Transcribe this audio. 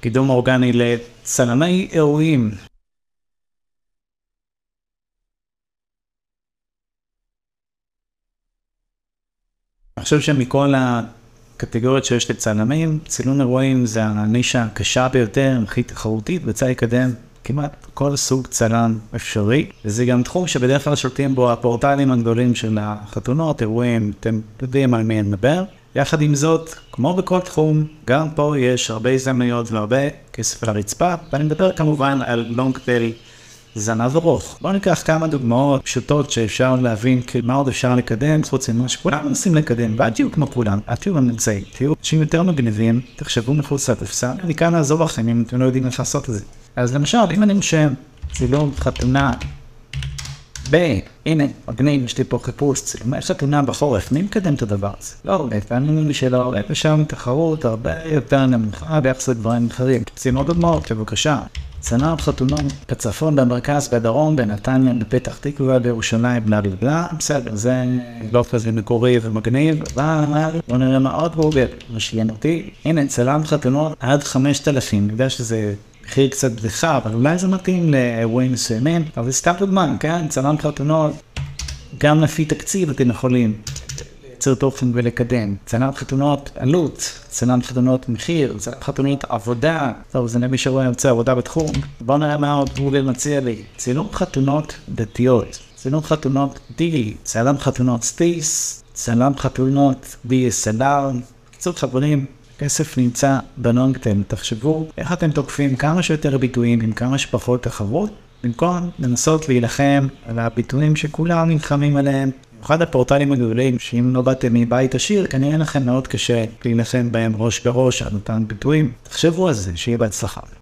קידום אורגני לצלמי אירועים. אני חושב שמכל הקטגוריות שיש לצלמים, צילום אירועים זה הנישה הקשה ביותר, הכי תחרותית, וצריך לקדם כמעט כל סוג צלם אפשרי, וזה גם תחום שבדרך כלל שולטים בו הפורטלים הגדולים של החתונות, אירועים, אתם יודעים על מי אני מדבר. יחד עם זאת, כמו בכל תחום, גם פה יש הרבה הזדמנויות והרבה כסף על הרצפה, ואני מדבר כמובן על לונג טייל זנב ארוך. בואו ניקח כמה דוגמאות פשוטות שאפשר להבין מה עוד אפשר לקדם, חוץ ממה שכולם מנסים לקדם, ואל תהיו כמו כולם, אל תהיו אמצעי, תהיו אנשים יותר מגניבים, תחשבו מחוץ לקופסה, אני כאן לעזור לכם אם אתם לא יודעים איך לעשות את זה. אז למשל, אם אני משם צילום חתונה ב... הנה, מגניב, יש לי פה חיפוש, צילומי חתונה בחורף, מי מקדם את הדבר הזה? לא, לפעמים לי שלא, ושם תחרות הרבה יותר נמוכה ביחס לדברים אחרים. צילום דוגמאות, בבקשה. צנר חתונות בצפון, במרכז, בדרום, בנתניה, בפתח תקווה, בירושלים, בלה בלה בלה, בסדר, זה לא כזה מקורי ומגניב, אבל בוא נראה מה עוד גוגל, משגן אותי. הנה, צלם חתונות עד 5,000, אני יודע שזה מחיר קצת בדיחה, אבל אולי זה מתאים לאירועים מסוימים, אבל זה סתם דוגמן, כן? צלם חתונות, גם לפי תקציב אתם יכולים לייצר תוכן ולקדם. צלם חתונות עלות, צלם חתונות מחיר, צלם חתונות עבודה, טוב, זה למי שרואה יוצא עבודה בתחום. בואו נראה מה עוד גוגל מציע לי. צילום חתונות דתיות, צילום חתונות דילי, צלם חתונות סטיס, צלם חתונות DSLR, קצת חברים. כסף נמצא בנונגטן, תחשבו איך אתם תוקפים כמה שיותר ביטויים עם כמה שפחות תחרות, במקום לנסות להילחם על הביטויים שכולם נלחמים עליהם. אחד הפורטלים הגדולים, שאם לא באתם מבית עשיר, כנראה לכם מאוד קשה להילחם בהם ראש בראש על אותם ביטויים. תחשבו על זה, שיהיה בהצלחה.